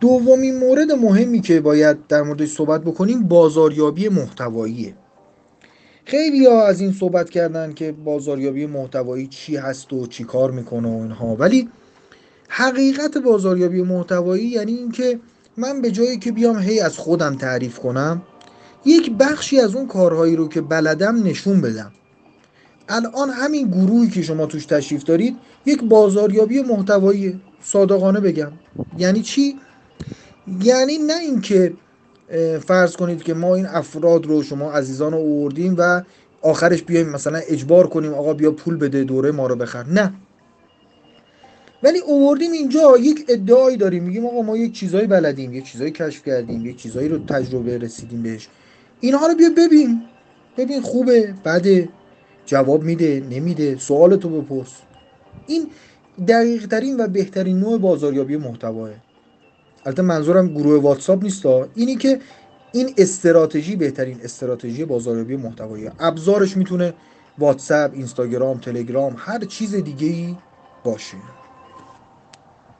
دومین مورد مهمی که باید در موردش صحبت بکنیم بازاریابی محتواییه خیلی ها از این صحبت کردن که بازاریابی محتوایی چی هست و چی کار می‌کنه و اینها. ولی حقیقت بازاریابی محتوایی یعنی اینکه من به جایی که بیام هی از خودم تعریف کنم یک بخشی از اون کارهایی رو که بلدم نشون بدم. الان همین گروهی که شما توش تشریف دارید یک بازاریابی محتوایی صادقانه بگم. یعنی چی؟ یعنی نه اینکه فرض کنید که ما این افراد رو شما عزیزان رو اووردیم و آخرش بیایم مثلا اجبار کنیم آقا بیا پول بده دوره ما رو بخر. نه. ولی اووردیم اینجا یک ادعایی داریم. میگیم آقا ما یک چیزایی بلدیم یک چیزایی کشف کردیم یک چیزایی رو تجربه رسیدیم بهش. اینها رو بیا ببین. ببین خوبه بده. جواب میده نمیده. سوال تو بپرس. این دقیق ترین و بهترین نوع بازاریابی محتواه. البته منظورم گروه واتساپ نیست اینی که این استراتژی بهترین استراتژی بازاریابی محتوایی ابزارش می‌تونه واتساپ اینستاگرام تلگرام هر چیز دیگه ای باشه.